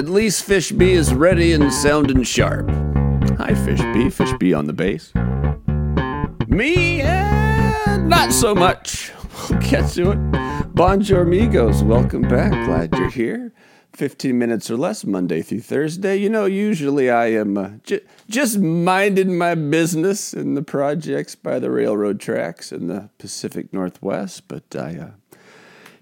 At least Fish B is ready and sounding sharp. Hi, Fish B. Fish B on the bass. Me, eh, not so much. We'll get to it. Bonjour, amigos. Welcome back. Glad you're here. 15 minutes or less, Monday through Thursday. You know, usually I am uh, j- just minding my business in the projects by the railroad tracks in the Pacific Northwest, but I uh,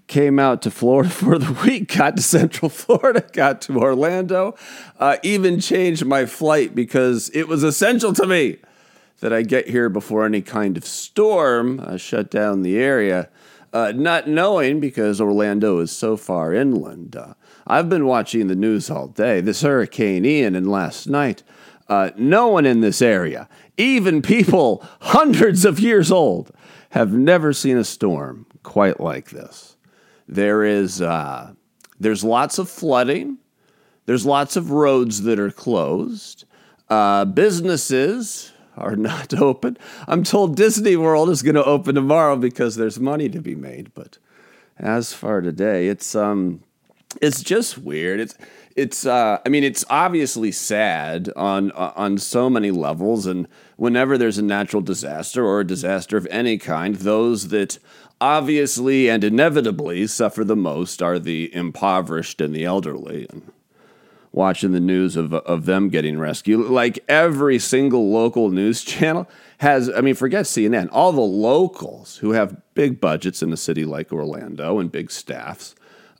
came out to Florida for the week, got to Central Florida, got to Orlando, uh, even changed my flight because it was essential to me that I get here before any kind of storm uh, shut down the area. Uh, not knowing because Orlando is so far inland. Uh, I've been watching the news all day. This Hurricane Ian and last night, uh, no one in this area, even people hundreds of years old, have never seen a storm quite like this. There is uh, there's lots of flooding. There's lots of roads that are closed. Uh, businesses are not open. I'm told Disney World is going to open tomorrow because there's money to be made. But as far today, it's um, it's just weird. It's it's uh, I mean, it's obviously sad on uh, on so many levels. And whenever there's a natural disaster or a disaster of any kind, those that obviously and inevitably suffer the most are the impoverished and the elderly. And watching the news of, of them getting rescued. Like every single local news channel has, I mean, forget CNN, all the locals who have big budgets in a city like Orlando and big staffs,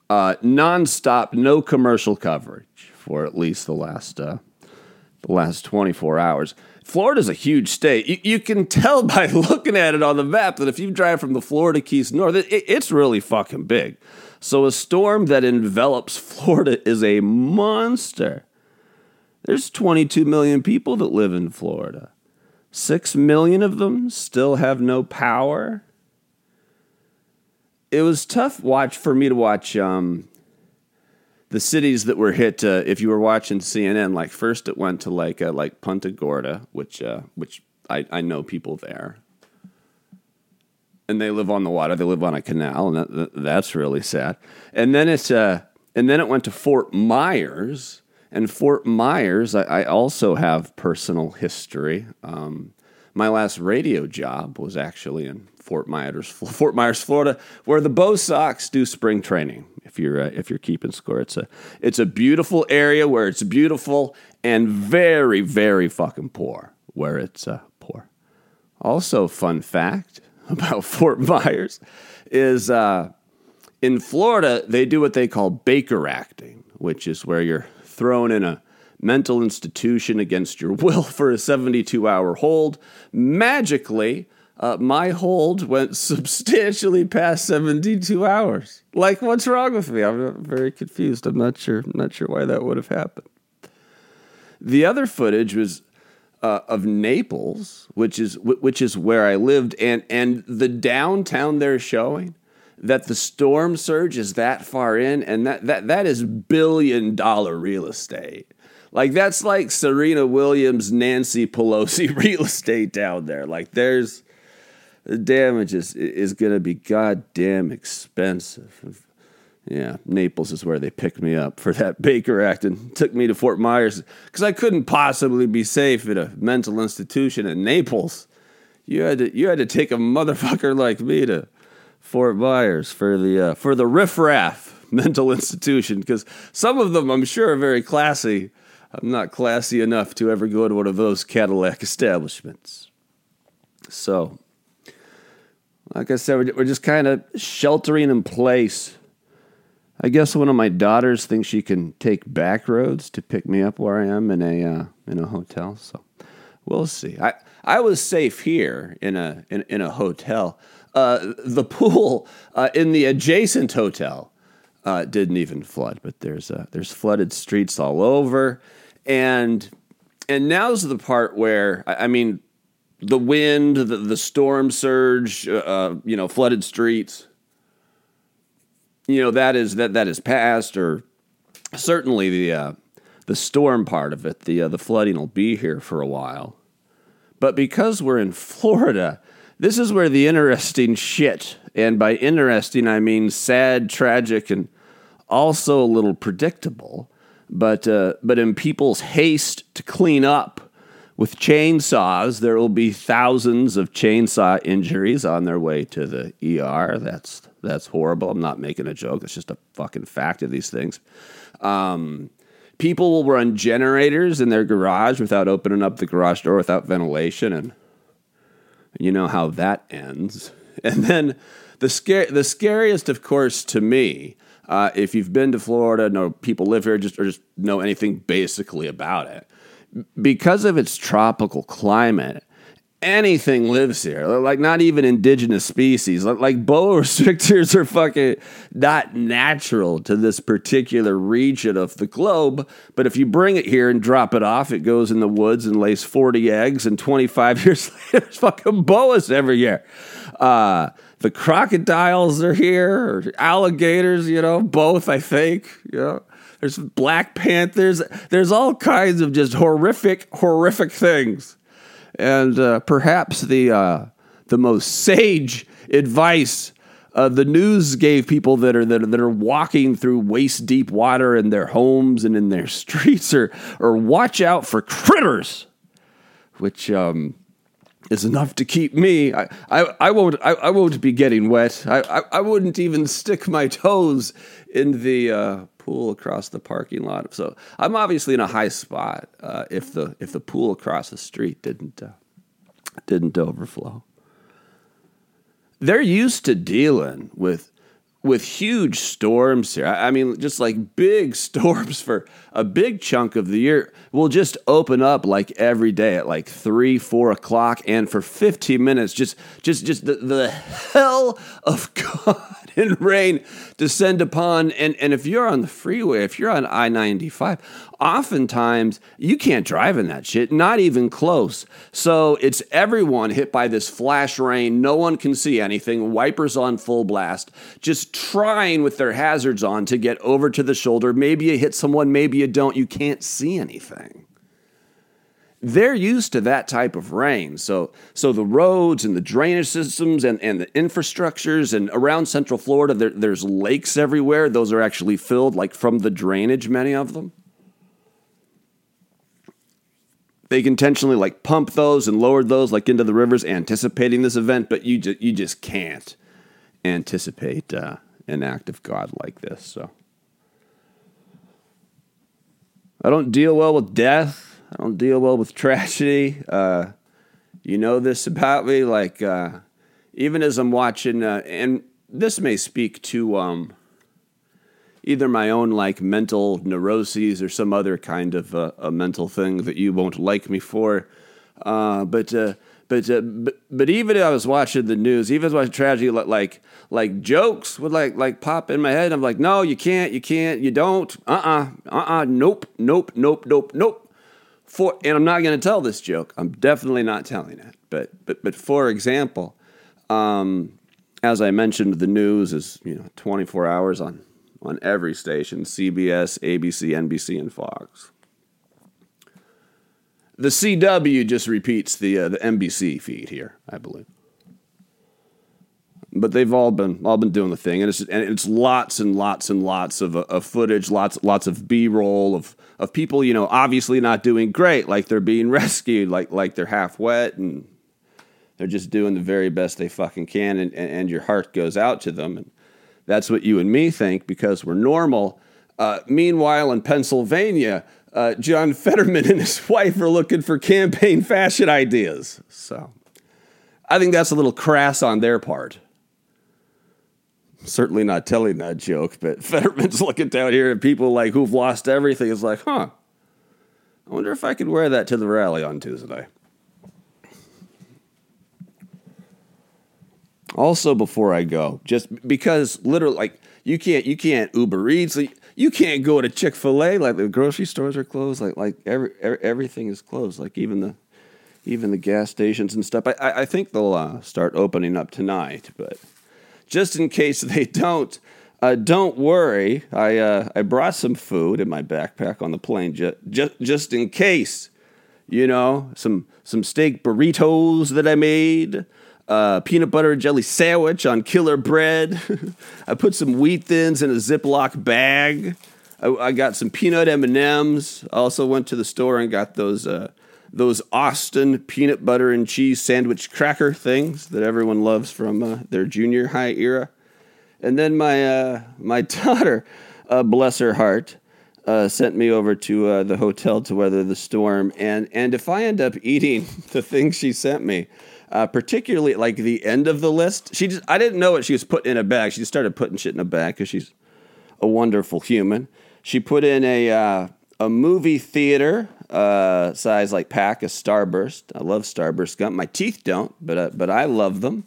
uh, nonstop, no commercial coverage for at least the last, uh, the last 24 hours. Florida's a huge state. You, you, can tell by looking at it on the map that if you drive from the Florida Keys north, it, it's really fucking big. So a storm that envelops Florida is a monster. There's 22 million people that live in Florida. 6 million of them still have no power. It was tough watch for me to watch um, the cities that were hit. Uh, if you were watching CNN, like first it went to like uh, like Punta Gorda, which uh, which I, I know people there and they live on the water. They live on a canal, and that, that's really sad. And then it's uh, and then it went to Fort Myers, and Fort Myers. I, I also have personal history. Um, my last radio job was actually in Fort Myers, Fort Myers, Florida, where the Bo Sox do spring training. If you're uh, if you're keeping score, it's a it's a beautiful area where it's beautiful and very very fucking poor. Where it's uh, poor. Also, fun fact about Fort Myers is uh, in Florida, they do what they call Baker acting, which is where you're thrown in a mental institution against your will for a 72 hour hold. Magically, uh, my hold went substantially past 72 hours. Like, what's wrong with me? I'm very confused. I'm not sure. I'm not sure why that would have happened. The other footage was uh, of Naples, which is which is where I lived, and and the downtown they're showing that the storm surge is that far in, and that that that is billion dollar real estate. Like that's like Serena Williams, Nancy Pelosi real estate down there. Like there's the damage is is going to be goddamn expensive. Yeah, Naples is where they picked me up for that Baker Act and took me to Fort Myers because I couldn't possibly be safe at a mental institution in Naples. You had to you had to take a motherfucker like me to Fort Myers for the uh, for the riffraff mental institution because some of them I'm sure are very classy. I'm not classy enough to ever go to one of those Cadillac establishments. So, like I said, we're just kind of sheltering in place I guess one of my daughters thinks she can take back roads to pick me up where I am in a uh, in a hotel. So we'll see. I I was safe here in a in, in a hotel. Uh, the pool uh, in the adjacent hotel uh, didn't even flood, but there's uh, there's flooded streets all over, and and now's the part where I, I mean the wind, the, the storm surge, uh, you know, flooded streets you know that is that that is past, or certainly the uh, the storm part of it, the uh, the flooding will be here for a while. But because we're in Florida, this is where the interesting shit, and by interesting I mean sad, tragic, and also a little predictable, but uh, but in people's haste to clean up with chainsaws, there will be thousands of chainsaw injuries on their way to the ER. That's that's horrible. I'm not making a joke. It's just a fucking fact of these things. Um, people will run generators in their garage without opening up the garage door without ventilation, and you know how that ends. And then the scare, the scariest, of course, to me, uh, if you've been to Florida, know people live here, just or just know anything basically about it, because of its tropical climate anything lives here. Like not even indigenous species. Like, like boa restrictors are fucking not natural to this particular region of the globe. But if you bring it here and drop it off, it goes in the woods and lays 40 eggs, and 25 years later, there's fucking boas every year. Uh, the crocodiles are here, or alligators, you know, both, I think, you know. There's black panthers. There's all kinds of just horrific, horrific things and uh, perhaps the uh, the most sage advice uh, the news gave people that are, that are that are walking through waist deep water in their homes and in their streets, or or watch out for critters, which um, is enough to keep me. I, I, I won't I, I won't be getting wet. I, I, I wouldn't even stick my toes in the uh, pool across the parking lot. So I'm obviously in a high spot uh, if the if the pool across the street didn't uh, didn't overflow. They're used to dealing with with huge storms here. I mean, just like big storms for a big chunk of the year will just open up like every day at like three, four o'clock, and for 15 minutes, just just just the, the hell of God and rain descend upon. And, and if you're on the freeway, if you're on I 95, oftentimes you can't drive in that shit, not even close. So it's everyone hit by this flash rain. No one can see anything, wipers on full blast, just trying with their hazards on to get over to the shoulder. Maybe you hit someone, maybe you don't. You can't see anything they're used to that type of rain. So, so the roads and the drainage systems and, and the infrastructures and around Central Florida, there, there's lakes everywhere. Those are actually filled like from the drainage, many of them. They intentionally like pump those and lowered those like into the rivers, anticipating this event, but you just you just can't anticipate uh, an act of God like this. So I don't deal well with death. I don't deal well with tragedy. Uh, you know this about me. Like, uh, even as I'm watching, uh, and this may speak to um, either my own like mental neuroses or some other kind of uh, a mental thing that you won't like me for. Uh, but, uh, but, but but even if I was watching the news, even if I was watching tragedy, like like jokes would like like pop in my head. I'm like, no, you can't, you can't, you don't. Uh uh-uh, uh uh nope, nope, nope, nope, nope for and I'm not going to tell this joke. I'm definitely not telling it. But but but for example, um, as I mentioned, the news is you know 24 hours on on every station: CBS, ABC, NBC, and Fox. The CW just repeats the uh, the NBC feed here, I believe. But they've all been all been doing the thing, and it's and it's lots and lots and lots of, of footage, lots lots of B roll of of people, you know, obviously not doing great, like they're being rescued, like like they're half wet and they're just doing the very best they fucking can, and, and your heart goes out to them. And that's what you and me think because we're normal. Uh, meanwhile, in Pennsylvania, uh, John Fetterman and his wife are looking for campaign fashion ideas. So I think that's a little crass on their part certainly not telling that joke, but Fetterman's looking down here at people like who've lost everything. It's like, huh, I wonder if I could wear that to the rally on Tuesday. Also, before I go, just because literally, like you can't you can't Uber Eats, you can't go to Chick Fil A. Like the grocery stores are closed. Like like every, every, everything is closed. Like even the even the gas stations and stuff. I I, I think they'll uh, start opening up tonight, but just in case they don't. Uh, don't worry, I uh, I brought some food in my backpack on the plane just just just in case, you know, some some steak burritos that I made, uh, peanut butter and jelly sandwich on killer bread. I put some wheat thins in a Ziploc bag. I, I got some peanut M and M's. I Also went to the store and got those uh, those Austin peanut butter and cheese sandwich cracker things that everyone loves from uh, their junior high era. And then my uh, my daughter, uh, bless her heart, uh, sent me over to uh, the hotel to weather the storm. And and if I end up eating the things she sent me, uh, particularly like the end of the list, she just I didn't know what she was putting in a bag. She just started putting shit in a bag because she's a wonderful human. She put in a a movie theater uh, size like pack of Starburst. I love Starburst gum. My teeth don't, but uh, but I love them.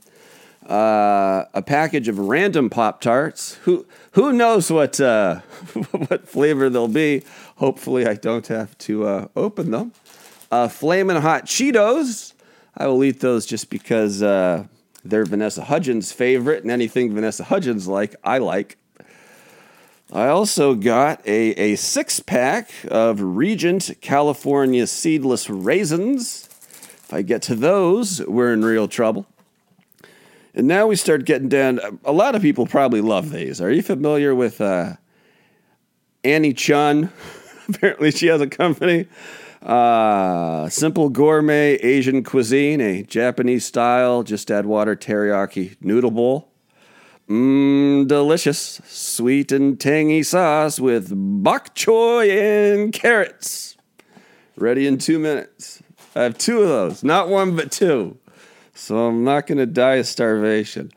Uh, a package of random Pop Tarts. Who who knows what uh, what flavor they'll be? Hopefully, I don't have to uh, open them. Uh, Flamin' Hot Cheetos. I will eat those just because uh, they're Vanessa Hudgens' favorite, and anything Vanessa Hudgens like, I like. I also got a, a six pack of Regent California seedless raisins. If I get to those, we're in real trouble. And now we start getting down. A lot of people probably love these. Are you familiar with uh, Annie Chun? Apparently, she has a company. Uh, simple gourmet Asian cuisine, a Japanese style, just add water teriyaki noodle bowl. Mmm, delicious. Sweet and tangy sauce with bok choy and carrots. Ready in two minutes. I have two of those, not one, but two. So I'm not going to die of starvation.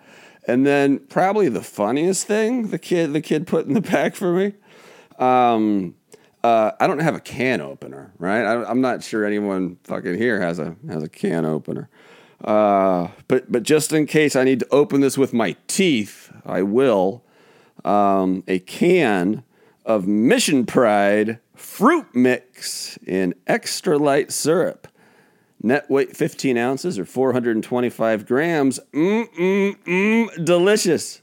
And then probably the funniest thing the kid the kid put in the pack for me. Um, uh, I don't have a can opener, right? I, am not sure anyone fucking here has a has a can opener. Uh, but but just in case I need to open this with my teeth, I will. Um, a can of Mission Pride fruit mix in extra light syrup. Net weight 15 ounces or 425 grams. Mmm, mmm, mmm, delicious.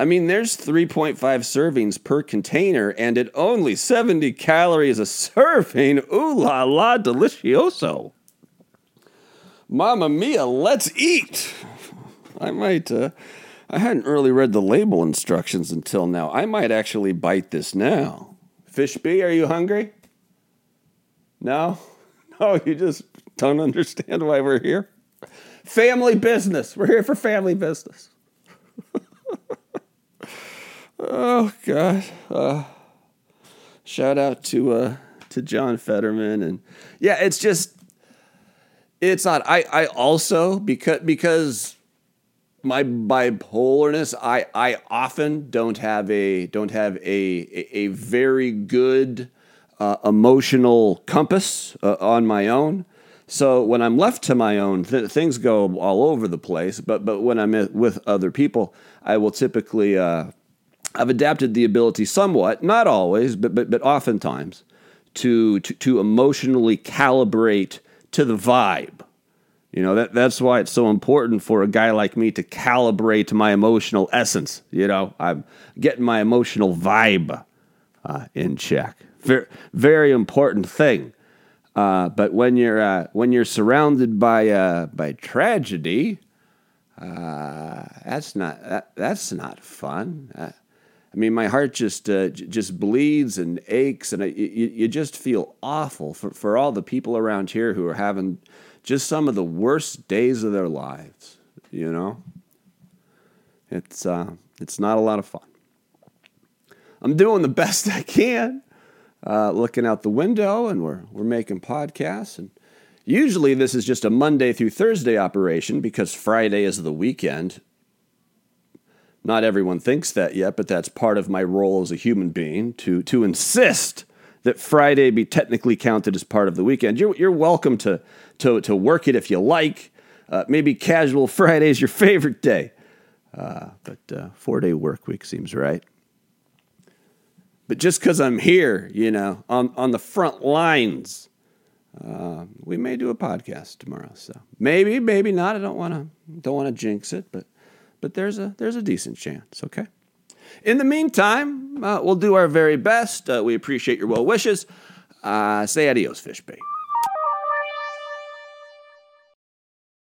I mean, there's 3.5 servings per container, and at only 70 calories a serving. Ooh la la, delicioso. Mamma mia, let's eat. I might, uh, I hadn't really read the label instructions until now. I might actually bite this now. Fish B, are you hungry? No? No, you just don't understand why we're here? Family business. We're here for family business. oh, God. Uh, shout out to uh, to John Fetterman. And yeah, it's just, it's not. I, I also, because, because my bipolarness, I, I often don't have a, don't have a, a, very good uh, emotional compass uh, on my own. So when I'm left to my own, th- things go all over the place. But but when I'm with other people, I will typically uh, I've adapted the ability somewhat, not always, but but but oftentimes, to to, to emotionally calibrate to the vibe. You know that that's why it's so important for a guy like me to calibrate my emotional essence. You know, I'm getting my emotional vibe uh, in check. Very, very important thing. Uh, but when you're uh, when you're surrounded by uh, by tragedy, uh, that's not that, that's not fun. Uh, I mean, my heart just j- just bleeds and aches, and I, you, you just feel awful for, for all the people around here who are having just some of the worst days of their lives. You know, it's it's not a lot of fun. I'm doing the best I can uh, looking out the window and we're, we're making podcasts. And usually this is just a Monday through Thursday operation because Friday is the weekend. Not everyone thinks that yet, but that's part of my role as a human being to, to insist that Friday be technically counted as part of the weekend. You're, you're welcome to, to, to work it if you like. Uh, maybe casual Friday is your favorite day. Uh, but uh, four day work week seems right. But just because I'm here, you know, on, on the front lines, uh, we may do a podcast tomorrow. So maybe, maybe not. I don't want to don't want to jinx it, but but there's a there's a decent chance. Okay. In the meantime, uh, we'll do our very best. Uh, we appreciate your well wishes. Uh, say adios, fish bait.